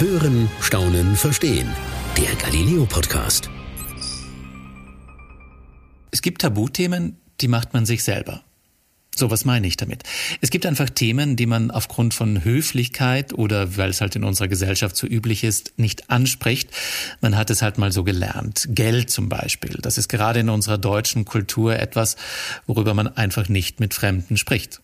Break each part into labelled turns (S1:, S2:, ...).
S1: Hören, Staunen, Verstehen. Der Galileo Podcast.
S2: Es gibt Tabuthemen, die macht man sich selber. So, was meine ich damit? Es gibt einfach Themen, die man aufgrund von Höflichkeit oder weil es halt in unserer Gesellschaft so üblich ist, nicht anspricht. Man hat es halt mal so gelernt. Geld zum Beispiel. Das ist gerade in unserer deutschen Kultur etwas, worüber man einfach nicht mit Fremden spricht.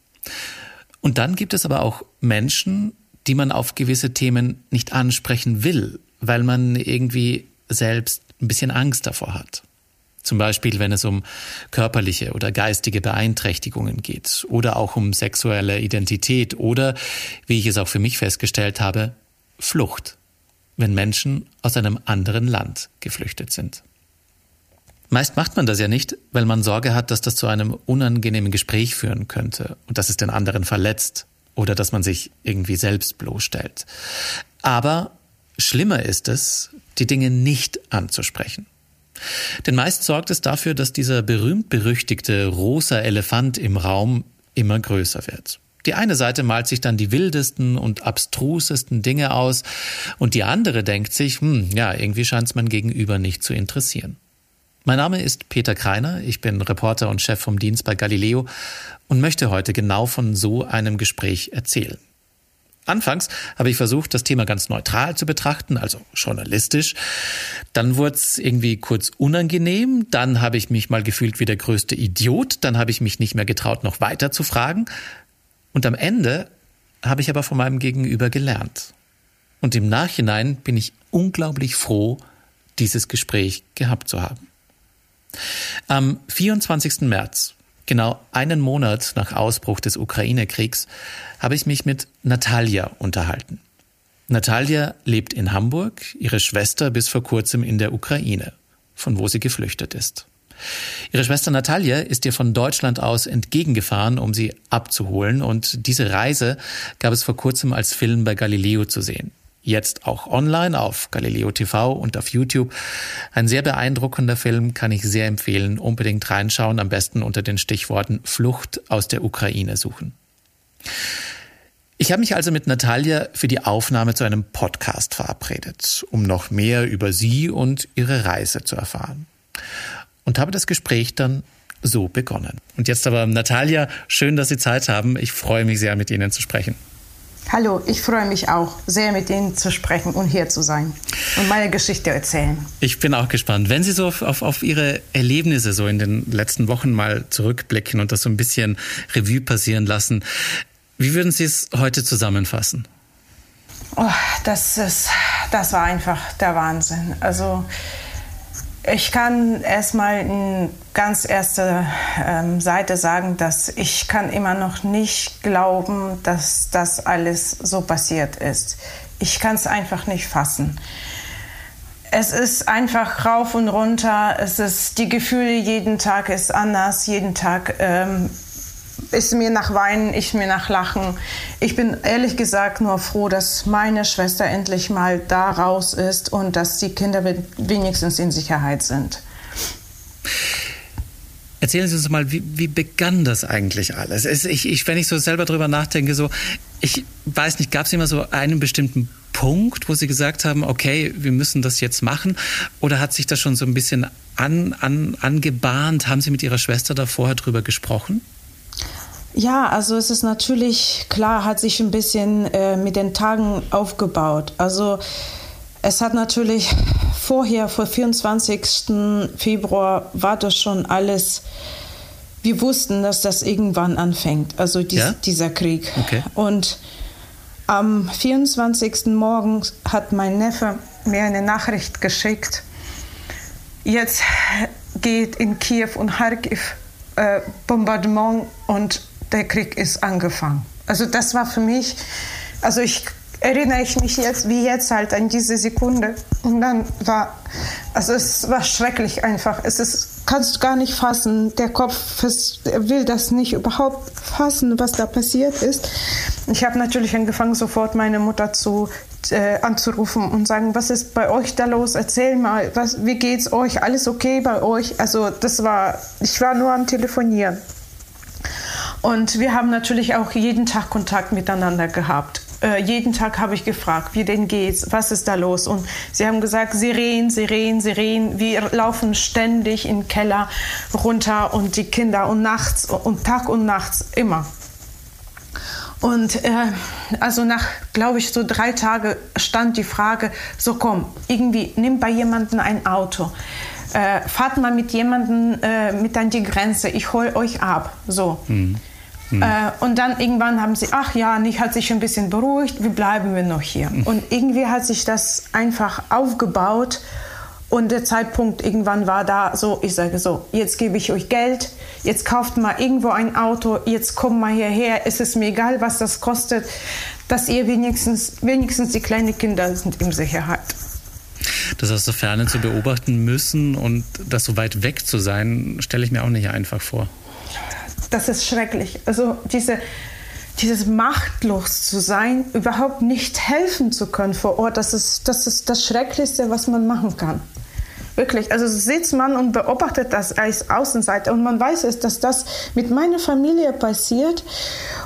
S2: Und dann gibt es aber auch Menschen, die man auf gewisse Themen nicht ansprechen will, weil man irgendwie selbst ein bisschen Angst davor hat. Zum Beispiel, wenn es um körperliche oder geistige Beeinträchtigungen geht oder auch um sexuelle Identität oder, wie ich es auch für mich festgestellt habe, Flucht, wenn Menschen aus einem anderen Land geflüchtet sind. Meist macht man das ja nicht, weil man Sorge hat, dass das zu einem unangenehmen Gespräch führen könnte und dass es den anderen verletzt oder dass man sich irgendwie selbst bloßstellt. Aber schlimmer ist es, die Dinge nicht anzusprechen. Denn meist sorgt es dafür, dass dieser berühmt-berüchtigte rosa Elefant im Raum immer größer wird. Die eine Seite malt sich dann die wildesten und abstrusesten Dinge aus und die andere denkt sich, hm, ja, irgendwie scheint es mein Gegenüber nicht zu interessieren. Mein Name ist Peter Kreiner, ich bin Reporter und Chef vom Dienst bei Galileo und möchte heute genau von so einem Gespräch erzählen. Anfangs habe ich versucht, das Thema ganz neutral zu betrachten, also journalistisch. Dann wurde es irgendwie kurz unangenehm. Dann habe ich mich mal gefühlt wie der größte Idiot. Dann habe ich mich nicht mehr getraut, noch weiter zu fragen. Und am Ende habe ich aber von meinem Gegenüber gelernt. Und im Nachhinein bin ich unglaublich froh, dieses Gespräch gehabt zu haben. Am 24. März, genau einen Monat nach Ausbruch des Ukraine-Kriegs, habe ich mich mit Natalia unterhalten. Natalia lebt in Hamburg, ihre Schwester bis vor kurzem in der Ukraine, von wo sie geflüchtet ist. Ihre Schwester Natalia ist ihr von Deutschland aus entgegengefahren, um sie abzuholen, und diese Reise gab es vor kurzem als Film bei Galileo zu sehen jetzt auch online auf Galileo TV und auf YouTube. Ein sehr beeindruckender Film kann ich sehr empfehlen. Unbedingt reinschauen, am besten unter den Stichworten Flucht aus der Ukraine suchen. Ich habe mich also mit Natalia für die Aufnahme zu einem Podcast verabredet, um noch mehr über sie und ihre Reise zu erfahren. Und habe das Gespräch dann so begonnen. Und jetzt aber Natalia, schön, dass Sie Zeit haben. Ich freue mich sehr, mit Ihnen zu sprechen.
S3: Hallo, ich freue mich auch sehr, mit Ihnen zu sprechen und hier zu sein und meine Geschichte erzählen.
S2: Ich bin auch gespannt. Wenn Sie so auf, auf, auf Ihre Erlebnisse so in den letzten Wochen mal zurückblicken und das so ein bisschen Revue passieren lassen, wie würden Sie es heute zusammenfassen?
S3: Oh, das, ist, das war einfach der Wahnsinn. Also ich kann erstmal in ganz erster ähm, Seite sagen, dass ich kann immer noch nicht glauben, dass das alles so passiert ist. Ich kann es einfach nicht fassen. Es ist einfach rauf und runter. Es ist die Gefühle jeden Tag ist anders. Jeden Tag ähm, ist mir nach Weinen, ich mir nach Lachen. Ich bin ehrlich gesagt nur froh, dass meine Schwester endlich mal da raus ist und dass die Kinder wenigstens in Sicherheit sind.
S2: Erzählen Sie uns mal, wie, wie begann das eigentlich alles? Es, ich, ich, wenn ich so selber drüber nachdenke, so, ich weiß nicht, gab es immer so einen bestimmten Punkt, wo Sie gesagt haben, okay, wir müssen das jetzt machen? Oder hat sich das schon so ein bisschen an, an, angebahnt? Haben Sie mit Ihrer Schwester da vorher drüber gesprochen?
S3: Ja, also es ist natürlich klar, hat sich ein bisschen äh, mit den Tagen aufgebaut. Also es hat natürlich vorher, vor 24. Februar, war das schon alles. Wir wussten, dass das irgendwann anfängt, also dies, ja? dieser Krieg. Okay. Und am 24. Morgen hat mein Neffe mir eine Nachricht geschickt. Jetzt geht in Kiew und Kharkiv äh, Bombardement und der Krieg ist angefangen. Also das war für mich, also ich erinnere ich mich jetzt wie jetzt halt an diese Sekunde und dann war, also es war schrecklich einfach. Es ist, kannst du gar nicht fassen. Der Kopf will das nicht überhaupt fassen, was da passiert ist. Ich habe natürlich angefangen, sofort meine Mutter zu äh, anzurufen und sagen, was ist bei euch da los? Erzähl mal, was, wie geht's euch? Alles okay bei euch? Also das war, ich war nur am Telefonieren. Und wir haben natürlich auch jeden Tag Kontakt miteinander gehabt. äh, jeden Tag habe ich gefragt, wie denn geht's, was ist da los? Und sie haben gesagt, Sirenen, Sirenen, Sirenen. Wir laufen ständig im Keller runter und die Kinder und nachts und Tag und nachts immer. Und äh, also nach, glaube ich, so drei Tagen stand die Frage, so komm, irgendwie nimm bei jemandem ein Auto. Äh, fahrt mal mit jemandem äh, mit an die Grenze, ich hol euch ab. So. Mhm. Mhm. Äh, und dann irgendwann haben sie, ach ja, nicht hat sich ein bisschen beruhigt, wie bleiben wir noch hier? Mhm. Und irgendwie hat sich das einfach aufgebaut. Und der Zeitpunkt irgendwann war da so, ich sage so, jetzt gebe ich euch Geld, jetzt kauft mal irgendwo ein Auto, jetzt kommt mal hierher, es ist mir egal, was das kostet, dass ihr wenigstens, wenigstens die kleinen Kinder sind in Sicherheit.
S2: Das aus der Ferne zu beobachten müssen und das so weit weg zu sein, stelle ich mir auch nicht einfach vor
S3: das ist schrecklich. Also diese, dieses machtlos zu sein, überhaupt nicht helfen zu können vor Ort, das ist, das ist das Schrecklichste, was man machen kann. Wirklich, also sitzt man und beobachtet das als Außenseiter und man weiß es, dass das mit meiner Familie passiert.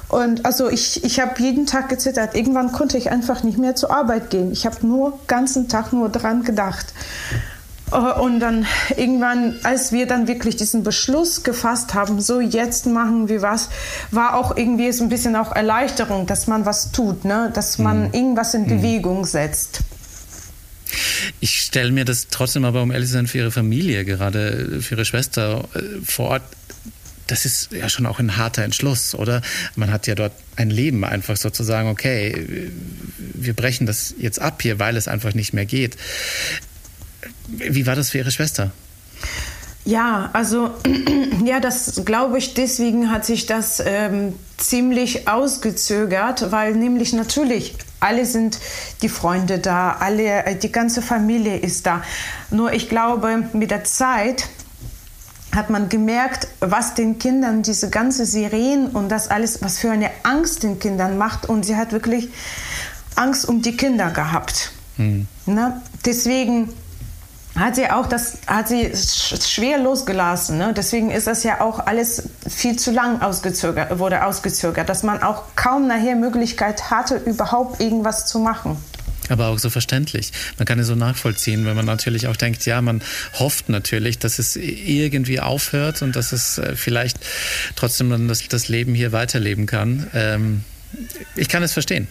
S3: Und also ich, ich habe jeden Tag gezittert. Irgendwann konnte ich einfach nicht mehr zur Arbeit gehen. Ich habe nur ganzen Tag nur dran gedacht. Äh, und dann irgendwann, als wir dann wirklich diesen Beschluss gefasst haben, so jetzt machen wir was, war auch irgendwie so ein bisschen auch Erleichterung, dass man was tut, ne? dass man mhm. irgendwas in mhm. Bewegung setzt.
S2: Ich stelle mir das trotzdem aber, um ehrlich zu sein, für Ihre Familie, gerade für Ihre Schwester äh, vor Ort, das ist ja schon auch ein harter Entschluss, oder? Man hat ja dort ein Leben einfach sozusagen, okay, wir brechen das jetzt ab hier, weil es einfach nicht mehr geht. Wie war das für Ihre Schwester?
S3: Ja, also ja, das glaube ich, deswegen hat sich das ähm, ziemlich ausgezögert, weil nämlich natürlich alle sind die Freunde da, alle, äh, die ganze Familie ist da. Nur ich glaube, mit der Zeit hat man gemerkt, was den Kindern diese ganze Sirenen und das alles, was für eine Angst den Kindern macht. Und sie hat wirklich Angst um die Kinder gehabt. Hm. Na, deswegen hat sie auch das hat sie schwer losgelassen. Ne? Deswegen ist das ja auch alles viel zu lang ausgezögert, wurde ausgezögert, dass man auch kaum nachher Möglichkeit hatte, überhaupt irgendwas zu machen.
S2: Aber auch so verständlich. Man kann es so nachvollziehen, wenn man natürlich auch denkt, ja, man hofft natürlich, dass es irgendwie aufhört und dass es äh, vielleicht trotzdem dann das, das Leben hier weiterleben kann. Ähm, ich kann es verstehen.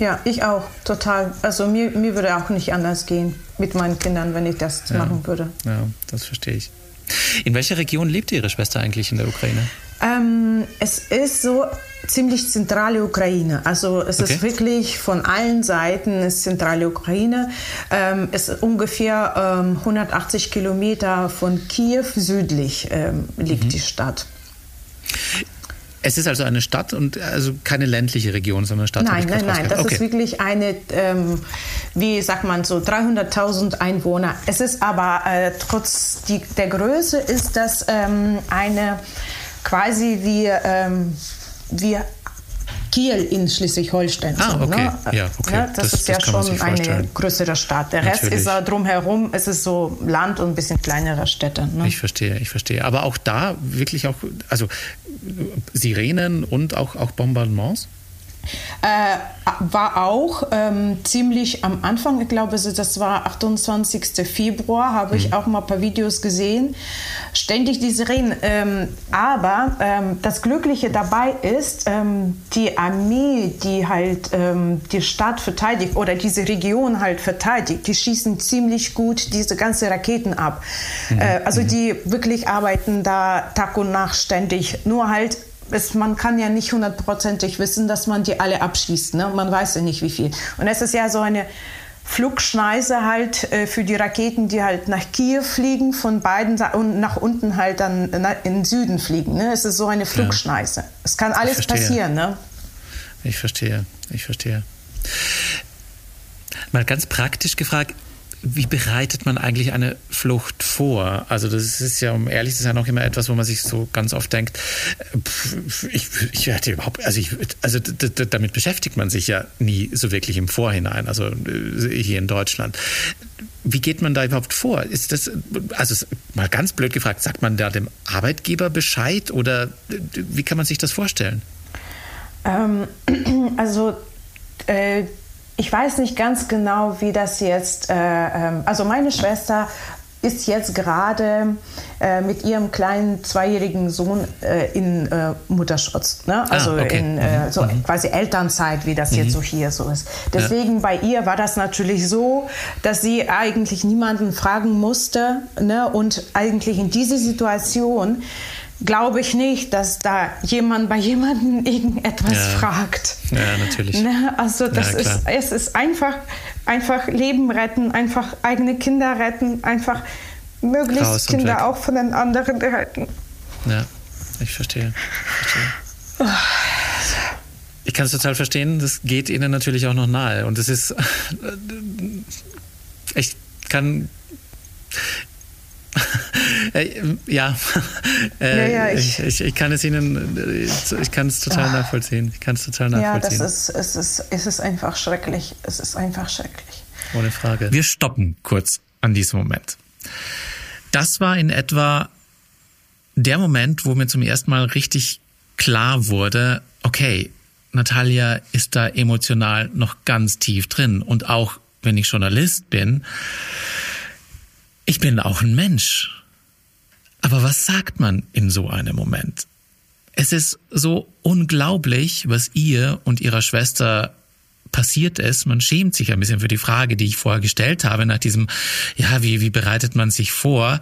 S3: Ja, ich auch, total. Also mir, mir würde auch nicht anders gehen mit meinen Kindern, wenn ich das ja. machen würde.
S2: Ja, das verstehe ich. In welcher Region lebt Ihre Schwester eigentlich in der Ukraine?
S3: Ähm, es ist so ziemlich zentrale Ukraine. Also es okay. ist wirklich von allen Seiten ist zentrale Ukraine. Ähm, es ist ungefähr ähm, 180 Kilometer von Kiew südlich ähm, liegt mhm. die Stadt.
S2: Es ist also eine Stadt und also keine ländliche Region, sondern eine Stadt.
S3: Nein, nein, nein. Das okay. ist wirklich eine, ähm, wie sagt man so, 300.000 Einwohner. Es ist aber äh, trotz die, der Größe ist das ähm, eine quasi wie, ähm, wie Kiel in Schleswig-Holstein.
S2: Ah, okay. Ne? Ja, okay. Ja,
S3: das, das, ist ja schon eine größere Stadt. Der Natürlich. Rest ist uh, drumherum, es ist so Land und ein bisschen kleinere Städte.
S2: Ne? Ich verstehe, ich verstehe. Aber auch da wirklich auch, also Sirenen und auch, auch Bombardements?
S3: Äh, war auch ähm, ziemlich am Anfang, ich glaube, das war 28. Februar, habe ich mhm. auch mal ein paar Videos gesehen. Ständig die Sirenen. Ähm, aber ähm, das Glückliche dabei ist, ähm, die Armee, die halt ähm, die Stadt verteidigt oder diese Region halt verteidigt, die schießen ziemlich gut diese ganzen Raketen ab. Mhm. Äh, also mhm. die wirklich arbeiten da Tag und Nacht ständig. Nur halt es, man kann ja nicht hundertprozentig wissen, dass man die alle abschießt. Ne? Man weiß ja nicht, wie viel. Und es ist ja so eine Flugschneise halt äh, für die Raketen, die halt nach Kiew fliegen, von beiden Seiten und nach unten halt dann in den Süden fliegen. Ne? Es ist so eine Flugschneise. Ja. Es kann alles passieren. Ne?
S2: Ich verstehe, ich verstehe. Mal ganz praktisch gefragt, wie bereitet man eigentlich eine Flucht vor? Also das ist ja, um ehrlich zu sein, auch immer etwas, wo man sich so ganz oft denkt, ich, ich werde überhaupt, also, ich, also damit beschäftigt man sich ja nie so wirklich im Vorhinein, also äh, hier in Deutschland. Wie geht man da überhaupt vor? Ist das, also mal ganz blöd gefragt, sagt man da dem Arbeitgeber Bescheid oder wie kann man sich das vorstellen?
S3: Ähm, also äh, ich weiß nicht ganz genau, wie das jetzt, äh, ähm, also meine Schwester ist jetzt gerade äh, mit ihrem kleinen zweijährigen Sohn äh, in äh, Mutterschutz. Ne? Ah, also ah, okay. in äh, mhm. so mhm. quasi Elternzeit, wie das mhm. jetzt so hier so ist. Deswegen ja. bei ihr war das natürlich so, dass sie eigentlich niemanden fragen musste ne? und eigentlich in diese Situation glaube ich nicht, dass da jemand bei jemandem irgendetwas ja. fragt.
S2: Ja, natürlich.
S3: Ne? Also das ja, ist, es ist einfach, einfach Leben retten, einfach eigene Kinder retten, einfach möglichst Raus Kinder auch von den anderen retten.
S2: Ja, ich verstehe. Ich, verstehe. ich kann es total verstehen, das geht ihnen natürlich auch noch nahe. Und es ist, ich kann, äh, ja, äh, ja, ja ich, ich, ich, kann es Ihnen, äh, ich kann es total ach, nachvollziehen. Ich kann es total nachvollziehen.
S3: Ja, das ist, es ist, es ist einfach schrecklich. Es ist einfach schrecklich.
S2: Ohne Frage. Wir stoppen kurz an diesem Moment. Das war in etwa der Moment, wo mir zum ersten Mal richtig klar wurde, okay, Natalia ist da emotional noch ganz tief drin. Und auch wenn ich Journalist bin, ich bin auch ein Mensch. Aber was sagt man in so einem Moment? Es ist so unglaublich, was ihr und ihrer Schwester passiert ist. Man schämt sich ein bisschen für die Frage, die ich vorher gestellt habe, nach diesem, ja, wie, wie bereitet man sich vor?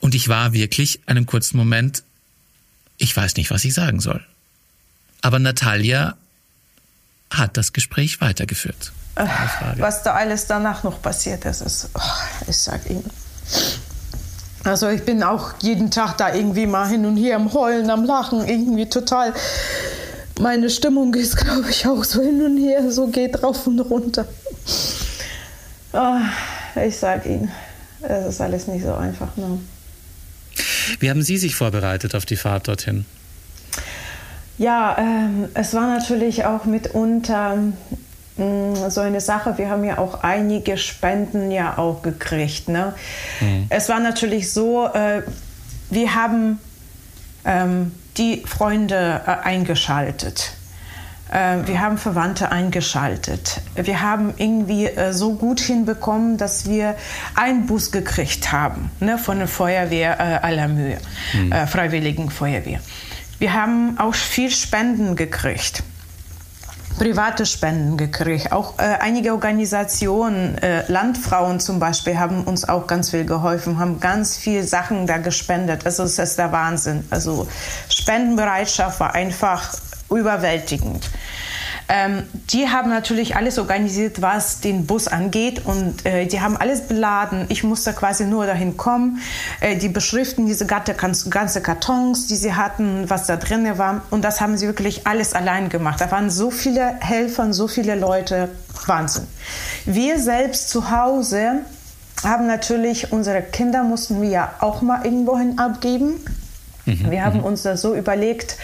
S2: Und ich war wirklich einen kurzen Moment, ich weiß nicht, was ich sagen soll. Aber Natalia hat das Gespräch weitergeführt.
S3: Was da alles danach noch passiert ist, ist oh, ich sag Ihnen. Also ich bin auch jeden Tag da irgendwie mal hin und her am Heulen, am Lachen, irgendwie total. Meine Stimmung ist, glaube ich, auch so hin und her, so geht rauf und runter. Oh, ich sage Ihnen, es ist alles nicht so einfach. Ne?
S2: Wie haben Sie sich vorbereitet auf die Fahrt dorthin?
S3: Ja, ähm, es war natürlich auch mitunter so eine Sache. Wir haben ja auch einige Spenden ja auch gekriegt. Ne? Mhm. Es war natürlich so, äh, wir haben ähm, die Freunde äh, eingeschaltet. Äh, wir haben Verwandte eingeschaltet. Wir haben irgendwie äh, so gut hinbekommen, dass wir einen Bus gekriegt haben ne, von der Feuerwehr äh, aller Mühe, mhm. Freiwilligen Feuerwehr. Wir haben auch viel Spenden gekriegt private Spenden gekriegt. Auch äh, einige Organisationen, äh, Landfrauen zum Beispiel, haben uns auch ganz viel geholfen, haben ganz viel Sachen da gespendet. Also es ist der Wahnsinn. Also Spendenbereitschaft war einfach überwältigend. Ähm, die haben natürlich alles organisiert, was den Bus angeht und äh, die haben alles beladen. Ich musste quasi nur dahin kommen. Äh, die beschriften diese ganze Kartons, die sie hatten, was da drin war und das haben sie wirklich alles allein gemacht. Da waren so viele Helfer, so viele Leute, Wahnsinn. Wir selbst zu Hause haben natürlich unsere Kinder mussten wir ja auch mal irgendwohin abgeben. Mhm, wir haben mhm. uns das so überlegt,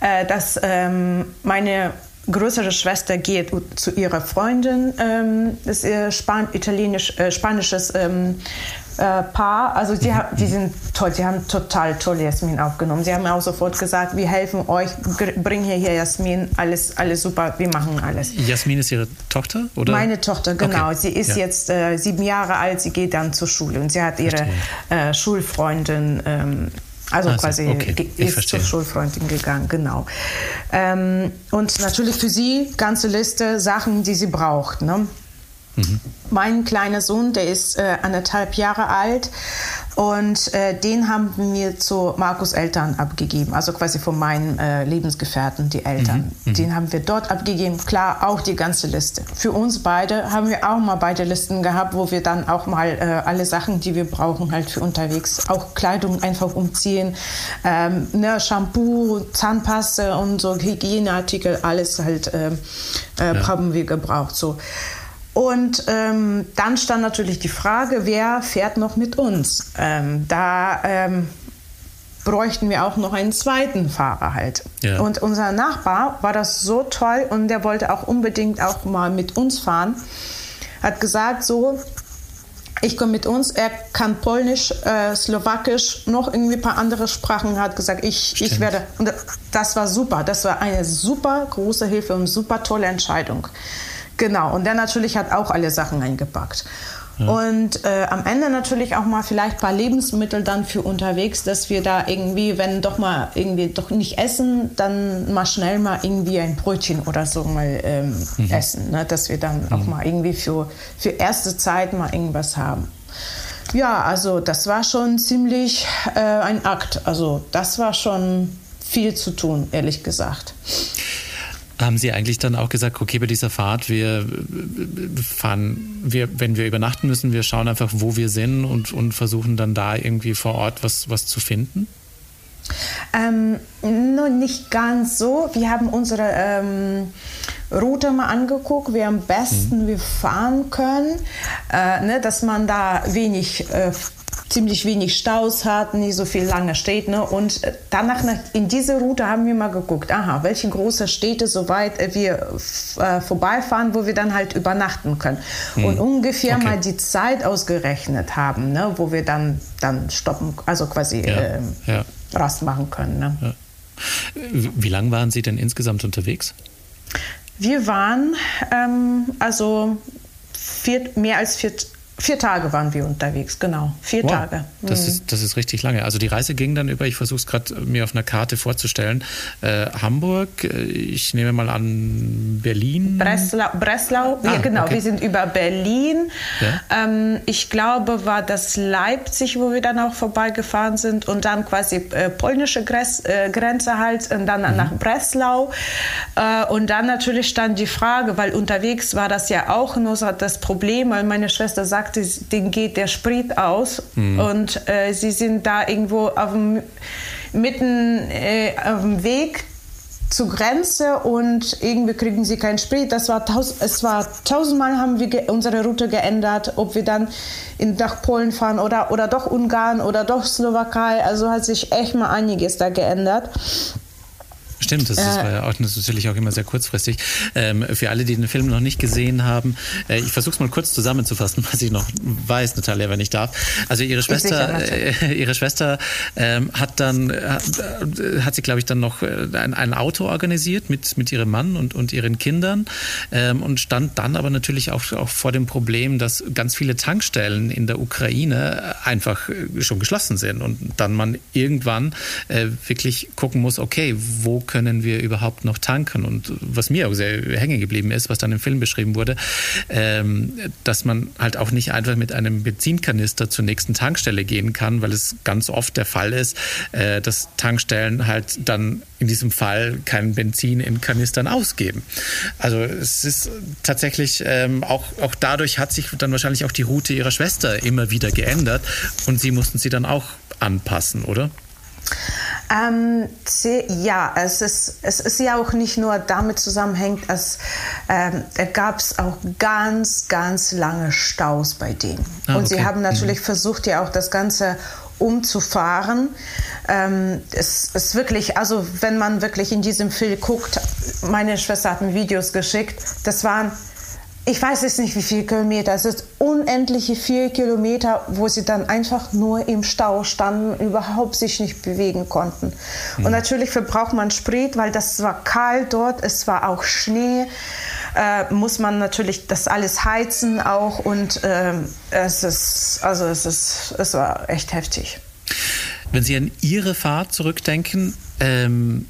S3: äh, dass ähm, meine größere Schwester geht zu ihrer Freundin, ähm, das ist Span italienisch, äh, spanisches ähm, äh, Paar. Also die, mhm. die sind toll, die haben total toll Jasmin aufgenommen. Sie haben auch sofort gesagt, wir helfen euch, bring hier, hier Jasmin, alles, alles super, wir machen alles.
S2: Jasmin ist ihre Tochter, oder?
S3: Meine Tochter, genau. Okay. Sie ist ja. jetzt äh, sieben Jahre alt, sie geht dann zur Schule und sie hat ihre äh, Schulfreundin ähm, also, also quasi okay. ist zur Schulfreundin gegangen, genau. Ähm, und natürlich für sie ganze Liste Sachen, die sie braucht. Ne? Mhm. Mein kleiner Sohn, der ist äh, anderthalb Jahre alt und äh, den haben wir zu Markus Eltern abgegeben, also quasi von meinen äh, Lebensgefährten, die Eltern. Mhm. Mhm. Den haben wir dort abgegeben, klar, auch die ganze Liste. Für uns beide haben wir auch mal beide Listen gehabt, wo wir dann auch mal äh, alle Sachen, die wir brauchen, halt für unterwegs, auch Kleidung einfach umziehen, ähm, ne, Shampoo, Zahnpaste und so Hygieneartikel, alles halt äh, äh, ja. haben wir gebraucht. So. Und ähm, dann stand natürlich die Frage, wer fährt noch mit uns? Ähm, da ähm, bräuchten wir auch noch einen zweiten Fahrer halt. Ja. Und unser Nachbar war das so toll und der wollte auch unbedingt auch mal mit uns fahren. Hat gesagt so, ich komme mit uns. Er kann Polnisch, äh, Slowakisch, noch irgendwie ein paar andere Sprachen. Hat gesagt, ich, ich werde. Und das war super. Das war eine super große Hilfe und super tolle Entscheidung Genau, und der natürlich hat auch alle Sachen eingepackt. Ja. Und äh, am Ende natürlich auch mal vielleicht ein paar Lebensmittel dann für unterwegs, dass wir da irgendwie, wenn doch mal irgendwie doch nicht essen, dann mal schnell mal irgendwie ein Brötchen oder so mal ähm, mhm. essen. Ne? Dass wir dann mhm. auch mal irgendwie für, für erste Zeit mal irgendwas haben. Ja, also das war schon ziemlich äh, ein Akt. Also das war schon viel zu tun, ehrlich gesagt.
S2: Haben Sie eigentlich dann auch gesagt, okay, bei dieser Fahrt, wir fahren, wir, wenn wir übernachten müssen, wir schauen einfach, wo wir sind und, und versuchen dann da irgendwie vor Ort was, was zu finden?
S3: Ähm, noch nicht ganz so. Wir haben unsere ähm, Route mal angeguckt, wie am besten mhm. wir fahren können, äh, ne, dass man da wenig äh, ziemlich wenig Staus hat, nicht so viel lange steht. Ne? Und danach in diese Route haben wir mal geguckt, aha, welche große Städte, soweit wir äh, vorbeifahren, wo wir dann halt übernachten können. Hm. Und ungefähr okay. mal die Zeit ausgerechnet haben, ne? wo wir dann, dann stoppen, also quasi ja. Äh, ja. Rast machen können. Ne? Ja.
S2: Wie lange waren Sie denn insgesamt unterwegs?
S3: Wir waren ähm, also vier, mehr als vier, Vier Tage waren wir unterwegs, genau. Vier wow, Tage.
S2: Das, mhm. ist, das ist richtig lange. Also die Reise ging dann über, ich versuche es gerade mir auf einer Karte vorzustellen, äh, Hamburg, äh, ich nehme mal an Berlin.
S3: Breslau, Breslau. Ah, ja, genau, okay. wir sind über Berlin. Ja. Ähm, ich glaube, war das Leipzig, wo wir dann auch vorbeigefahren sind und dann quasi äh, polnische Gres, äh, Grenze halt und dann mhm. nach Breslau. Äh, und dann natürlich stand die Frage, weil unterwegs war das ja auch nur das Problem, weil meine Schwester sagt, sagte, denen geht der Sprit aus mhm. und äh, sie sind da irgendwo auf dem, mitten äh, auf dem Weg zur Grenze und irgendwie kriegen sie keinen Sprit. Das war es war tausendmal haben wir unsere Route geändert, ob wir dann in, nach Polen fahren oder, oder doch Ungarn oder doch Slowakei. Also hat sich echt mal einiges da geändert.
S2: Stimmt, das, das war ja auch natürlich auch immer sehr kurzfristig. Ähm, für alle, die den Film noch nicht gesehen haben, äh, ich versuche es mal kurz zusammenzufassen, was ich noch weiß, Natalia, wenn ich darf. Also ihre Schwester, äh, ihre Schwester ähm, hat dann, hat, äh, sie, glaube ich, dann noch äh, ein, ein, Auto organisiert mit, mit ihrem Mann und, und ihren Kindern ähm, und stand dann aber natürlich auch, auch vor dem Problem, dass ganz viele Tankstellen in der Ukraine einfach schon geschlossen sind und dann man irgendwann äh, wirklich gucken muss, okay, wo können wir überhaupt noch tanken? Und was mir auch sehr hängen geblieben ist, was dann im Film beschrieben wurde, ähm, dass man halt auch nicht einfach mit einem Benzinkanister zur nächsten Tankstelle gehen kann, weil es ganz oft der Fall ist, äh, dass Tankstellen halt dann in diesem Fall kein Benzin in Kanistern ausgeben. Also es ist tatsächlich ähm, auch, auch dadurch hat sich dann wahrscheinlich auch die Route ihrer Schwester immer wieder geändert und sie mussten sie dann auch anpassen, oder?
S3: Ähm, ja, es ist, es ist ja auch nicht nur damit zusammenhängt, es ähm, gab es auch ganz, ganz lange Staus bei denen. Ah, Und sie haben natürlich mhm. versucht, ja auch das Ganze umzufahren. Ähm, es ist wirklich, also wenn man wirklich in diesem Film guckt, meine Schwester hat mir Videos geschickt, das waren ich weiß jetzt nicht, wie viele Kilometer. Es ist unendliche vier Kilometer, wo sie dann einfach nur im Stau standen, überhaupt sich nicht bewegen konnten. Mhm. Und natürlich verbraucht man Sprit, weil das war kalt dort, es war auch Schnee. Äh, muss man natürlich das alles heizen auch und äh, es ist, also es ist, es war echt heftig.
S2: Wenn Sie an Ihre Fahrt zurückdenken, ähm,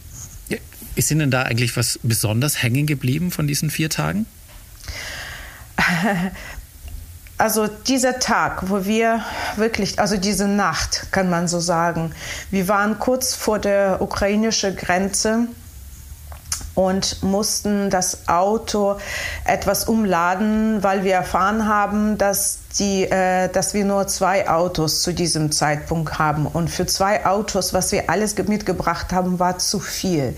S2: ist Ihnen da eigentlich was besonders hängen geblieben von diesen vier Tagen?
S3: also dieser Tag, wo wir wirklich, also diese Nacht, kann man so sagen, wir waren kurz vor der ukrainischen Grenze und mussten das Auto etwas umladen, weil wir erfahren haben, dass, die, äh, dass wir nur zwei Autos zu diesem Zeitpunkt haben. Und für zwei Autos, was wir alles mitgebracht haben, war zu viel.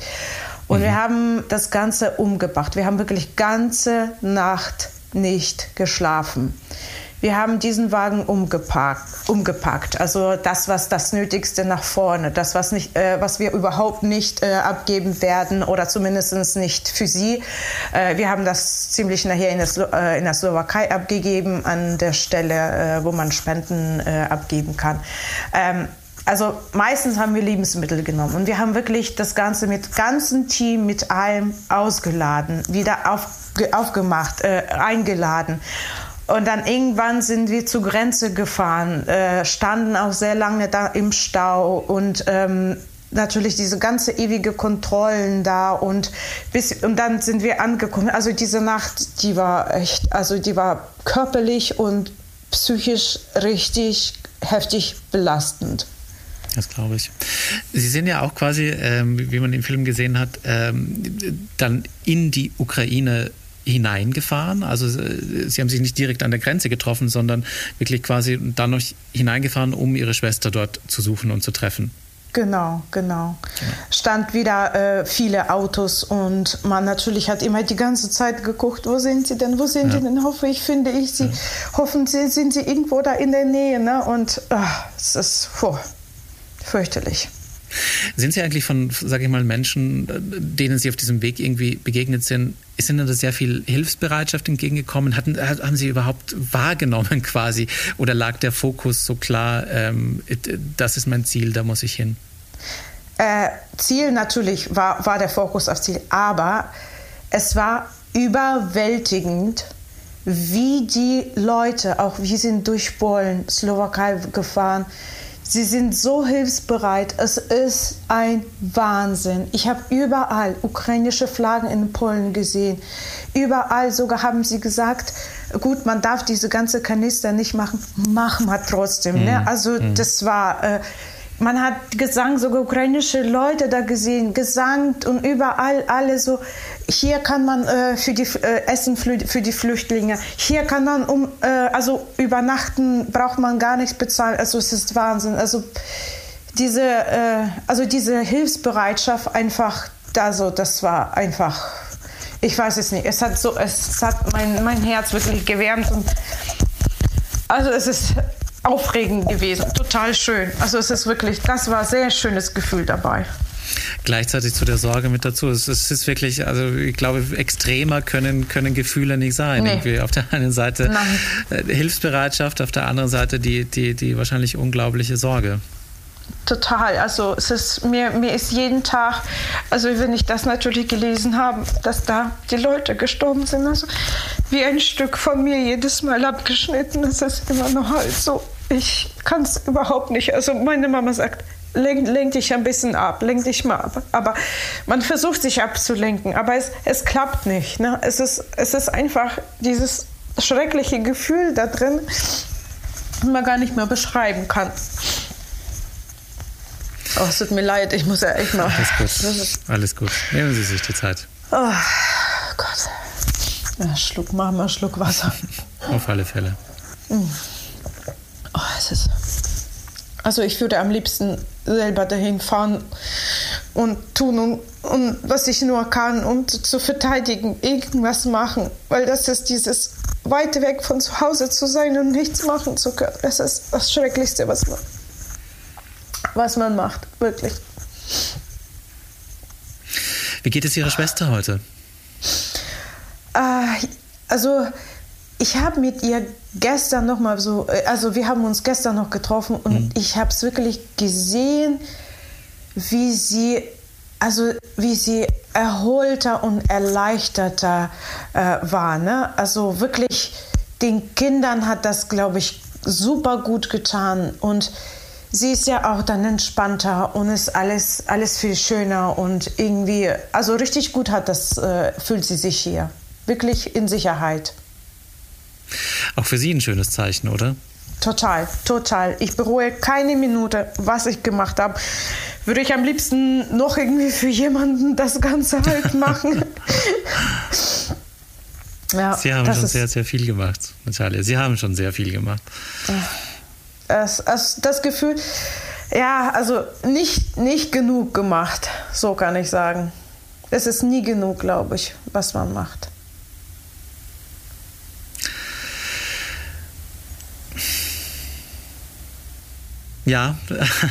S3: Und mhm. wir haben das Ganze umgebracht. Wir haben wirklich ganze Nacht nicht geschlafen. Wir haben diesen Wagen umgepackt, umgepackt. Also das, was das Nötigste nach vorne, das, was, nicht, äh, was wir überhaupt nicht äh, abgeben werden oder zumindest nicht für sie. Äh, wir haben das ziemlich nachher in der, Slo äh, in der Slowakei abgegeben, an der Stelle, äh, wo man Spenden äh, abgeben kann. Ähm, also meistens haben wir Lebensmittel genommen und wir haben wirklich das Ganze mit ganzem Team, mit allem ausgeladen, wieder auf, aufgemacht, äh, eingeladen. Und dann irgendwann sind wir zur Grenze gefahren, äh, standen auch sehr lange da im Stau und ähm, natürlich diese ganze ewige Kontrollen da und bis und dann sind wir angekommen. Also diese Nacht, die war echt, also die war körperlich und psychisch richtig heftig belastend.
S2: Das glaube ich. Sie sind ja auch quasi, ähm, wie man im Film gesehen hat, ähm, dann in die Ukraine hineingefahren. Also äh, Sie haben sich nicht direkt an der Grenze getroffen, sondern wirklich quasi dann noch hineingefahren, um Ihre Schwester dort zu suchen und zu treffen.
S3: Genau, genau. Stand wieder äh, viele Autos und man natürlich hat immer die ganze Zeit geguckt, wo sind sie denn, wo sind ja. sie denn? Hoffe ich, finde ich sie. Ja. Hoffen sie, sind sie irgendwo da in der Nähe. Ne? Und ach, es ist puh, fürchterlich.
S2: Sind Sie eigentlich von, sage ich mal, Menschen, denen Sie auf diesem Weg irgendwie begegnet sind, ist Ihnen da sehr viel Hilfsbereitschaft entgegengekommen? Hatten, haben Sie überhaupt wahrgenommen quasi oder lag der Fokus so klar, ähm, das ist mein Ziel, da muss ich hin?
S3: Äh, Ziel natürlich war, war der Fokus auf Ziel, aber es war überwältigend, wie die Leute, auch wir sind durch Polen, Slowakei gefahren, Sie sind so hilfsbereit. Es ist ein Wahnsinn. Ich habe überall ukrainische Flaggen in Polen gesehen. Überall sogar haben sie gesagt, gut, man darf diese ganze Kanister nicht machen. Machen wir trotzdem. Ne? Mhm. Also mhm. das war... Äh, man hat Gesang, sogar ukrainische Leute da gesehen, Gesang und überall alle so. Hier kann man äh, für die äh, Essen für die Flüchtlinge. Hier kann man um äh, also übernachten braucht man gar nichts bezahlen. Also es ist Wahnsinn. Also diese äh, also diese Hilfsbereitschaft einfach da so, das war einfach. Ich weiß es nicht. Es hat so es hat mein mein Herz wirklich gewärmt und also es ist aufregend gewesen, total schön. Also es ist wirklich, das war ein sehr schönes Gefühl dabei
S2: gleichzeitig zu der Sorge mit dazu. Es, ist wirklich, also ich glaube, extremer können, können Gefühle nicht sein. Nee. Auf der einen Seite Nein. Äh, Hilfsbereitschaft, auf der anderen Seite die, die, die wahrscheinlich unglaubliche Sorge.
S3: Total. Also es ist mir, mir ist jeden Tag, also wenn ich das natürlich gelesen habe, dass da die Leute gestorben sind, also wie ein Stück von mir jedes Mal abgeschnitten. Das ist immer noch halt so ich kann es überhaupt nicht. Also meine Mama sagt, lenk, lenk, dich ein bisschen ab, lenk dich mal ab. Aber man versucht sich abzulenken, aber es, es klappt nicht. Ne? Es, ist, es ist einfach dieses schreckliche Gefühl da drin, das man gar nicht mehr beschreiben kann. Oh, es tut mir leid, ich muss ja echt mal.
S2: Alles gut. Alles gut. Nehmen Sie sich die Zeit.
S3: Oh Gott. Ja, Schluck, machen wir Schluck Wasser.
S2: Auf alle Fälle.
S3: Mm. Oh, es ist. Also ich würde am liebsten selber dahin fahren und tun und, und was ich nur kann, um zu, zu verteidigen, irgendwas machen, weil das ist dieses weit weg von zu Hause zu sein und nichts machen zu können. Das ist das Schrecklichste, was man, was man macht, wirklich.
S2: Wie geht es Ihrer Schwester heute?
S3: Äh, also ich habe mit ihr gestern noch mal so, äh, also wir haben uns gestern noch getroffen und mhm. ich habe es wirklich gesehen, wie sie, also wie sie erholter und erleichterter äh, war. Ne? Also wirklich, den Kindern hat das, glaube ich, super gut getan und sie ist ja auch dann entspannter und ist alles, alles viel schöner und irgendwie, also richtig gut hat das, äh, fühlt sie sich hier. Wirklich in Sicherheit.
S2: Auch für Sie ein schönes Zeichen, oder?
S3: Total, total. Ich bereue keine Minute, was ich gemacht habe. Würde ich am liebsten noch irgendwie für jemanden das Ganze halt machen.
S2: ja, Sie haben schon sehr, sehr viel gemacht, Natalia. Sie haben schon sehr viel gemacht.
S3: Das, das, das Gefühl, ja, also nicht, nicht genug gemacht, so kann ich sagen. Es ist nie genug, glaube ich, was man macht.
S2: Ja,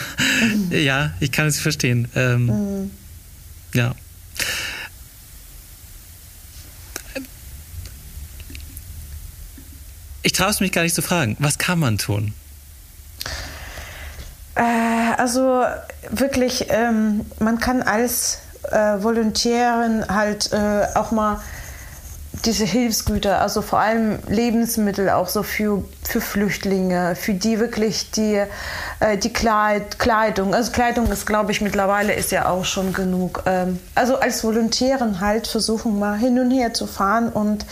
S2: ja, ich kann es verstehen. Ähm, mhm. Ja. Ich traue es mich gar nicht zu fragen. Was kann man tun?
S3: Äh, also wirklich, ähm, man kann als äh, Volontärin halt äh, auch mal diese Hilfsgüter, also vor allem Lebensmittel auch so für, für Flüchtlinge, für die wirklich die, äh, die Kleid, Kleidung, also Kleidung ist, glaube ich, mittlerweile ist ja auch schon genug. Ähm, also als Volontärin halt versuchen mal hin und her zu fahren und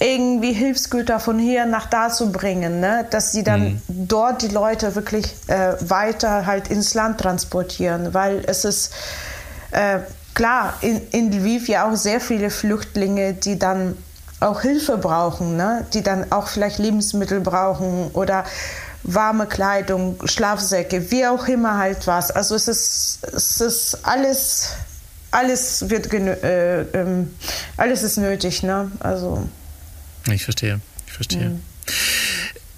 S3: irgendwie Hilfsgüter von hier nach da zu bringen, ne? dass sie dann mhm. dort die Leute wirklich äh, weiter halt ins Land transportieren, weil es ist äh, klar, in, in Lviv ja auch sehr viele Flüchtlinge, die dann auch Hilfe brauchen, ne? die dann auch vielleicht Lebensmittel brauchen oder warme Kleidung, Schlafsäcke, wie auch immer halt was. Also es ist, es ist alles, alles wird äh, ähm, alles ist nötig, ne? Also
S2: ich verstehe, ich verstehe. Mhm.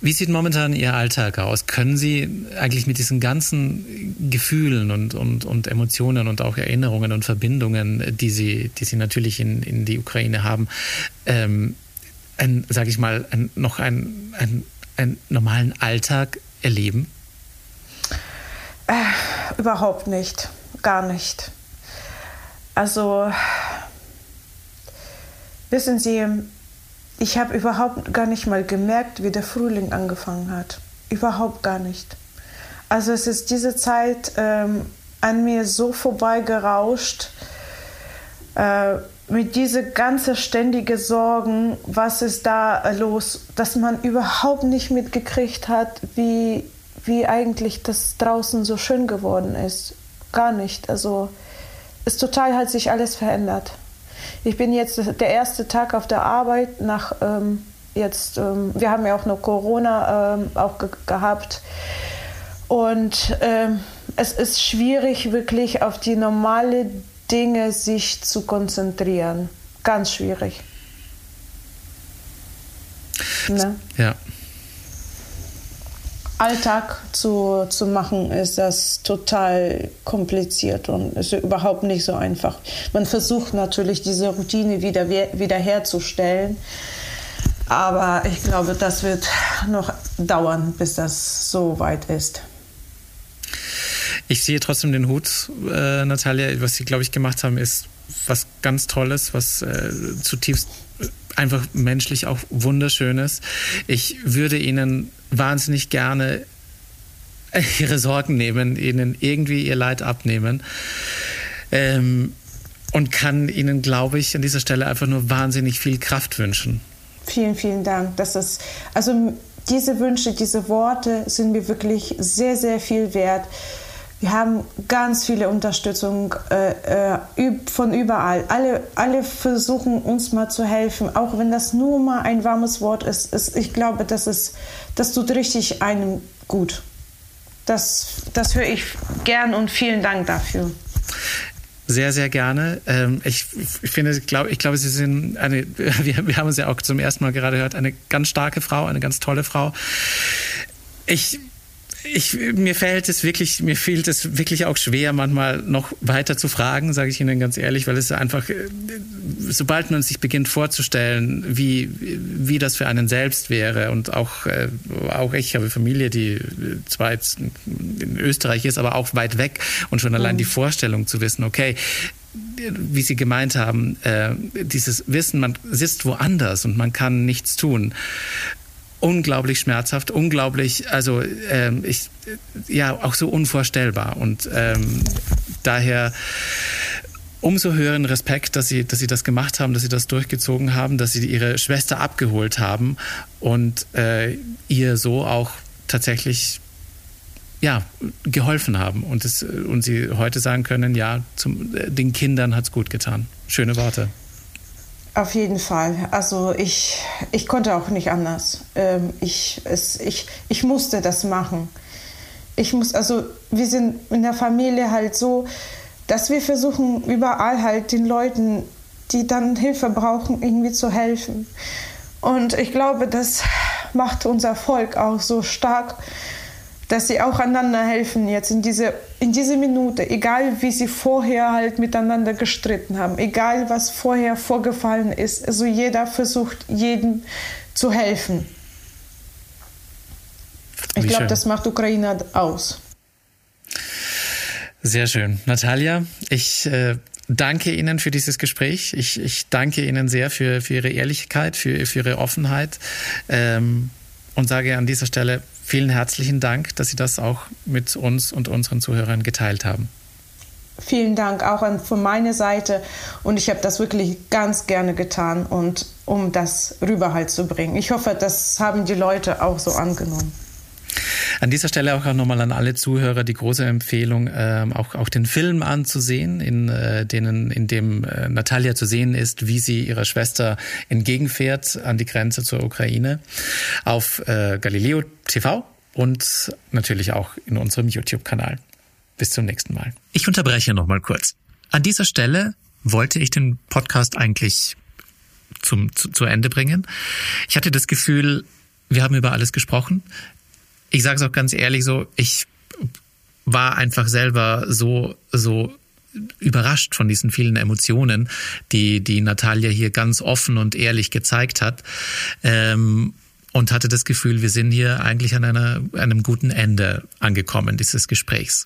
S2: Wie sieht momentan Ihr Alltag aus? Können Sie eigentlich mit diesen ganzen Gefühlen und, und, und Emotionen und auch Erinnerungen und Verbindungen, die Sie, die Sie natürlich in, in die Ukraine haben, ähm, sage ich mal, ein, noch einen, ein, einen normalen Alltag erleben?
S3: Äh, überhaupt nicht, gar nicht. Also, wissen Sie, ich habe überhaupt gar nicht mal gemerkt, wie der Frühling angefangen hat. Überhaupt gar nicht. Also es ist diese Zeit ähm, an mir so vorbeigerauscht, äh, mit diese ganze ständige Sorgen, was ist da los, dass man überhaupt nicht mitgekriegt hat, wie, wie eigentlich das draußen so schön geworden ist. Gar nicht. Also es total hat sich alles verändert. Ich bin jetzt der erste Tag auf der Arbeit nach ähm, jetzt, ähm, wir haben ja auch noch Corona ähm, auch ge gehabt. Und ähm, es ist schwierig, wirklich auf die normale Dinge sich zu konzentrieren. Ganz schwierig.
S2: Ne? Ja.
S3: Alltag zu, zu machen, ist das total kompliziert und ist überhaupt nicht so einfach. Man versucht natürlich, diese Routine wieder, wiederherzustellen. Aber ich glaube, das wird noch dauern, bis das so weit ist.
S2: Ich sehe trotzdem den Hut, äh, Natalia. Was Sie, glaube ich, gemacht haben, ist was ganz Tolles, was äh, zutiefst einfach menschlich auch wunderschönes. Ich würde Ihnen wahnsinnig gerne ihre Sorgen nehmen, ihnen irgendwie ihr Leid abnehmen. Ähm, und kann ihnen, glaube ich, an dieser Stelle einfach nur wahnsinnig viel Kraft wünschen.
S3: Vielen, vielen Dank. Das ist, also diese Wünsche, diese Worte sind mir wirklich sehr, sehr viel wert. Wir haben ganz viele Unterstützung äh, äh von überall. Alle, alle versuchen uns mal zu helfen, auch wenn das nur mal ein warmes Wort ist. ist ich glaube, das, ist, das tut richtig einem gut. Das, das höre ich gern und vielen Dank dafür.
S2: Sehr, sehr gerne. Ähm, ich, finde, ich glaube, Sie sind eine, wir, wir haben es ja auch zum ersten Mal gerade gehört, eine ganz starke Frau, eine ganz tolle Frau. Ich ich, mir fällt es wirklich, mir fehlt es wirklich auch schwer, manchmal noch weiter zu fragen, sage ich Ihnen ganz ehrlich, weil es einfach, äh, sobald man sich beginnt vorzustellen, wie, wie das für einen selbst wäre und auch, äh, auch ich habe Familie, die zwar jetzt in Österreich ist, aber auch weit weg und schon allein die mhm. Vorstellung zu wissen, okay, wie Sie gemeint haben, äh, dieses Wissen, man sitzt woanders und man kann nichts tun unglaublich schmerzhaft, unglaublich, also ähm, ich, ja, auch so unvorstellbar. Und ähm, daher umso höheren Respekt, dass sie, dass sie das gemacht haben, dass sie das durchgezogen haben, dass sie ihre Schwester abgeholt haben und äh, ihr so auch tatsächlich ja, geholfen haben und, es, und sie heute sagen können, ja, zum, äh, den Kindern hat es gut getan. Schöne Worte.
S3: Auf jeden Fall. Also ich, ich konnte auch nicht anders. Ähm, ich, es, ich, ich musste das machen. Ich muss, also wir sind in der Familie halt so, dass wir versuchen, überall halt den Leuten, die dann Hilfe brauchen, irgendwie zu helfen. Und ich glaube, das macht unser Volk auch so stark, dass sie auch einander helfen jetzt in diese, in diese Minute, egal wie sie vorher halt miteinander gestritten haben, egal was vorher vorgefallen ist. Also jeder versucht, jedem zu helfen. Ich glaube, das macht Ukraine aus.
S2: Sehr schön. Natalia, ich äh, danke Ihnen für dieses Gespräch. Ich, ich danke Ihnen sehr für, für Ihre Ehrlichkeit, für, für Ihre Offenheit ähm, und sage an dieser Stelle vielen herzlichen Dank, dass Sie das auch mit uns und unseren Zuhörern geteilt haben.
S3: Vielen Dank auch von meiner Seite und ich habe das wirklich ganz gerne getan und um das rüber halt zu bringen. Ich hoffe, das haben die Leute auch so angenommen.
S2: An dieser Stelle auch nochmal an alle Zuhörer die große Empfehlung, ähm, auch, auch den Film anzusehen, in, äh, denen, in dem äh, Natalia zu sehen ist, wie sie ihrer Schwester entgegenfährt an die Grenze zur Ukraine auf äh, Galileo TV und natürlich auch in unserem YouTube-Kanal. Bis zum nächsten Mal. Ich unterbreche nochmal kurz. An dieser Stelle wollte ich den Podcast eigentlich zum, zu, zu Ende bringen. Ich hatte das Gefühl, wir haben über alles gesprochen ich sage es auch ganz ehrlich so, ich war einfach selber so, so überrascht von diesen vielen Emotionen, die, die Natalia hier ganz offen und ehrlich gezeigt hat. Ähm, und hatte das Gefühl, wir sind hier eigentlich an einer, einem guten Ende angekommen dieses Gesprächs.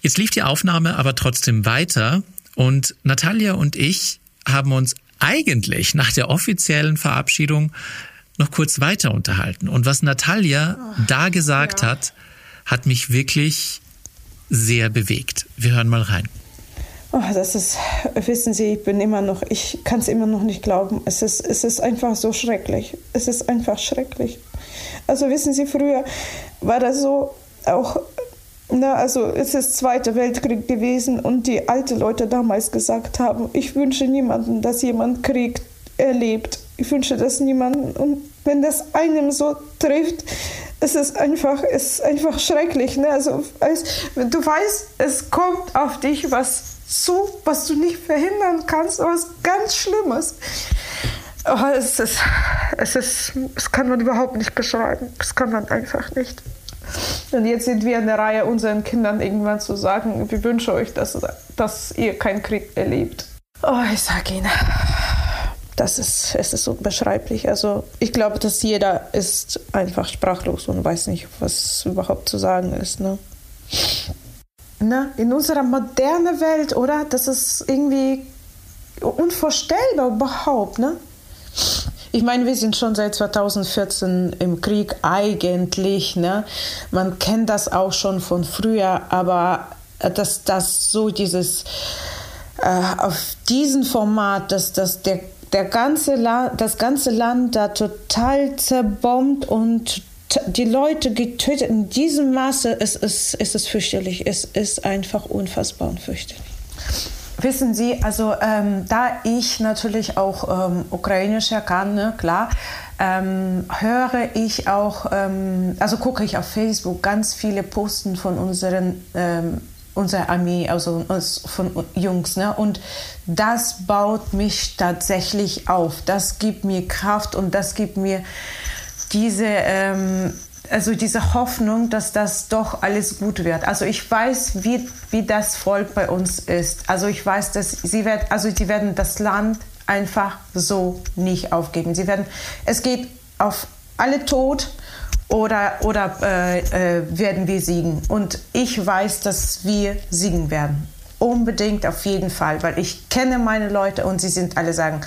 S2: Jetzt lief die Aufnahme aber trotzdem weiter und Natalia und ich haben uns eigentlich nach der offiziellen Verabschiedung noch kurz weiter unterhalten. Und was Natalia oh, da gesagt ja. hat, hat mich wirklich sehr bewegt. Wir hören mal rein.
S3: Oh, das ist, wissen Sie, ich bin immer noch, ich kann es immer noch nicht glauben. Es ist, es ist einfach so schrecklich. Es ist einfach schrecklich. Also wissen Sie, früher war das so auch, na, also es ist Zweiter Weltkrieg gewesen und die alten Leute damals gesagt haben, ich wünsche niemandem, dass jemand Krieg erlebt ich wünsche das niemandem. Und wenn das einem so trifft, es ist einfach, es ist einfach schrecklich. Ne? Also, als, du weißt, es kommt auf dich was zu, was du nicht verhindern kannst, was ganz Schlimmes. Oh, es ist, es ist, es kann man überhaupt nicht beschreiben. Das kann man einfach nicht. Und jetzt sind wir in der Reihe, unseren Kindern irgendwann zu sagen, wir wünschen euch, dass, dass ihr keinen Krieg erlebt. Oh, ich sag Ihnen das ist, es ist unbeschreiblich. Also ich glaube, dass jeder ist einfach sprachlos und weiß nicht, was überhaupt zu sagen ist. Ne? Na, in unserer modernen Welt, oder? Das ist irgendwie unvorstellbar überhaupt, ne? Ich meine, wir sind schon seit 2014 im Krieg eigentlich, ne? Man kennt das auch schon von früher, aber dass das so dieses äh, auf diesem Format, dass das der der ganze La das ganze Land da total zerbombt und die Leute getötet. In diesem Maße ist es, ist es fürchterlich. Es ist einfach unfassbar und fürchterlich. Wissen Sie, also ähm, da ich natürlich auch ähm, ukrainischer kann, ne, klar, ähm, höre ich auch, ähm, also gucke ich auf Facebook ganz viele Posten von unseren ähm, unsere Armee, also von Jungs. Ne? Und das baut mich tatsächlich auf. Das gibt mir Kraft und das gibt mir diese, ähm, also diese Hoffnung, dass das doch alles gut wird. Also ich weiß, wie, wie das Volk bei uns ist. Also ich weiß, dass sie werden, also die werden das Land einfach so nicht aufgeben. Sie werden, es geht auf alle tot oder, oder äh, äh, werden wir siegen? Und ich weiß, dass wir siegen werden. Unbedingt, auf jeden Fall, weil ich kenne meine Leute und sie sind alle sagen,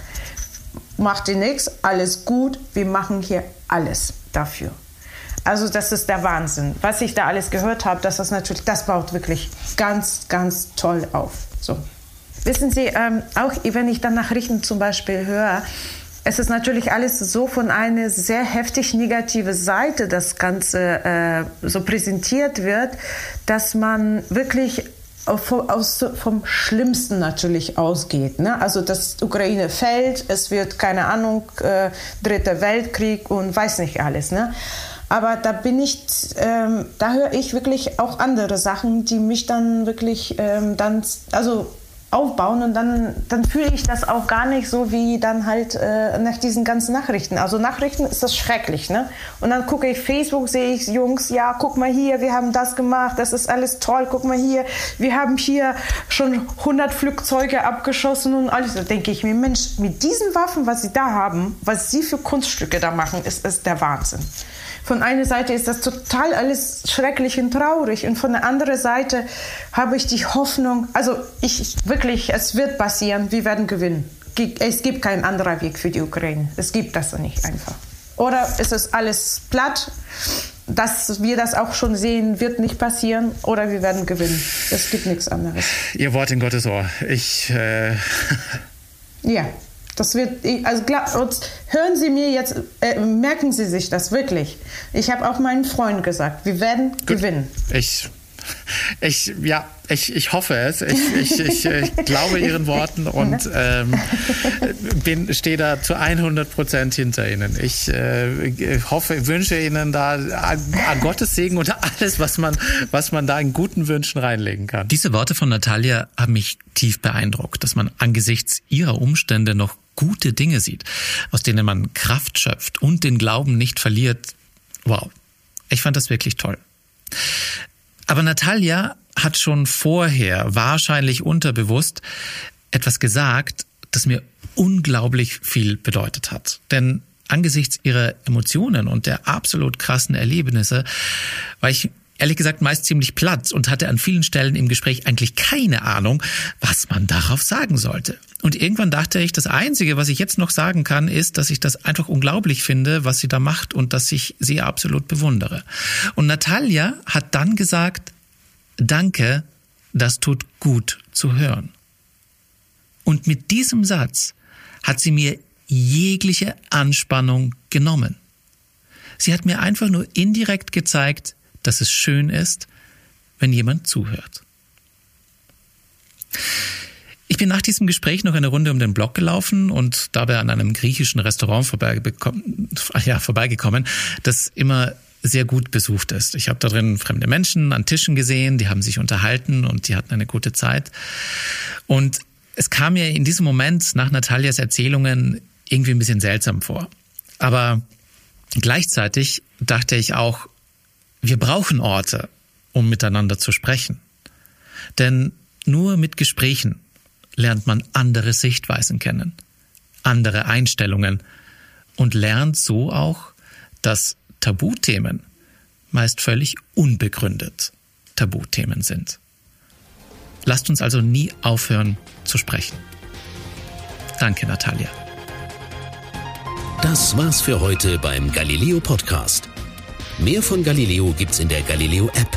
S3: macht dir nichts, alles gut, wir machen hier alles dafür. Also das ist der Wahnsinn. Was ich da alles gehört habe, das ist natürlich, das baut wirklich ganz, ganz toll auf. So. Wissen Sie, ähm, auch wenn ich dann Nachrichten zum Beispiel höre, es ist natürlich alles so von einer sehr heftig negative Seite das Ganze äh, so präsentiert wird, dass man wirklich aus, vom Schlimmsten natürlich ausgeht. Ne? Also, dass Ukraine fällt, es wird, keine Ahnung, äh, Dritter Weltkrieg und weiß nicht alles. Ne? Aber da bin ich, ähm, da höre ich wirklich auch andere Sachen, die mich dann wirklich ähm, dann, also aufbauen und dann, dann fühle ich das auch gar nicht so wie dann halt äh, nach diesen ganzen Nachrichten. Also Nachrichten ist das schrecklich, ne? Und dann gucke ich Facebook, sehe ich Jungs, ja, guck mal hier, wir haben das gemacht, das ist alles toll, guck mal hier, wir haben hier schon 100 Flugzeuge abgeschossen und alles. Da denke ich mir, Mensch, mit diesen Waffen, was sie da haben, was sie für Kunststücke da machen, ist, ist der Wahnsinn. Von einer Seite ist das total alles schrecklich und traurig und von der anderen Seite habe ich die Hoffnung, also ich wirklich, es wird passieren, wir werden gewinnen. Es gibt keinen anderen Weg für die Ukraine. Es gibt das nicht einfach. Oder ist es alles platt? dass wir das auch schon sehen, wird nicht passieren oder wir werden gewinnen. Es gibt nichts anderes.
S2: Ihr Wort in Gottes Ohr. Ich. Äh
S3: ja. Das wird, also hören Sie mir jetzt, äh, merken Sie sich das wirklich. Ich habe auch meinen Freunden gesagt, wir werden Gut. gewinnen.
S2: Ich ich, ja, ich, ich hoffe es. Ich, ich, ich, ich glaube Ihren Worten und ähm, bin, stehe da zu 100 Prozent hinter Ihnen. Ich äh, hoffe, wünsche Ihnen da a, a Gottes Segen und alles, was man, was man da in guten Wünschen reinlegen kann. Diese Worte von Natalia haben mich tief beeindruckt, dass man angesichts ihrer Umstände noch gute Dinge sieht, aus denen man Kraft schöpft und den Glauben nicht verliert. Wow. Ich fand das wirklich toll. Aber Natalia hat schon vorher, wahrscheinlich unterbewusst, etwas gesagt, das mir unglaublich viel bedeutet hat. Denn angesichts ihrer Emotionen und der absolut krassen Erlebnisse war ich ehrlich gesagt meist ziemlich platt und hatte an vielen Stellen im Gespräch eigentlich keine Ahnung, was man darauf sagen sollte. Und irgendwann dachte ich, das Einzige, was ich jetzt noch sagen kann, ist, dass ich das einfach unglaublich finde, was sie da macht und dass ich sie absolut bewundere. Und Natalia hat dann gesagt, danke, das tut gut zu hören. Und mit diesem Satz hat sie mir jegliche Anspannung genommen. Sie hat mir einfach nur indirekt gezeigt, dass es schön ist, wenn jemand zuhört. Ich bin nach diesem Gespräch noch eine Runde um den Block gelaufen und dabei an einem griechischen Restaurant ja, vorbeigekommen, das immer sehr gut besucht ist. Ich habe da drin fremde Menschen an Tischen gesehen, die haben sich unterhalten und die hatten eine gute Zeit. Und es kam mir in diesem Moment nach Natalias Erzählungen irgendwie ein bisschen seltsam vor. Aber gleichzeitig dachte ich auch, wir brauchen Orte, um miteinander zu sprechen. Denn nur mit Gesprächen lernt man andere Sichtweisen kennen, andere Einstellungen und lernt so auch, dass Tabuthemen meist völlig unbegründet Tabuthemen sind. Lasst uns also nie aufhören zu sprechen. Danke, Natalia.
S1: Das war's für heute beim Galileo Podcast. Mehr von Galileo gibt's in der Galileo App,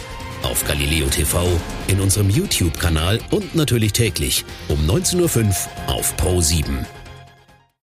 S1: auf Galileo TV, in unserem YouTube-Kanal und natürlich täglich um 19.05 Uhr auf Pro 7.